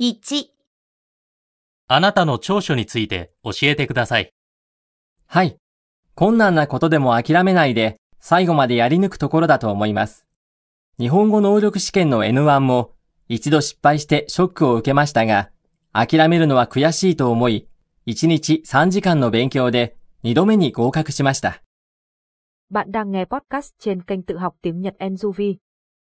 1、あなたの長所について教えてください。はい。困難なことでも諦めないで、最後までやり抜くところだと思います。日本語能力試験の N1 も、一度失敗してショックを受けましたが、諦めるのは悔しいと思い、1日3時間の勉強で2度目に合格しました。Bạn đang nghe podcast trên kênh tự học tiếng Nhật Enzuvi.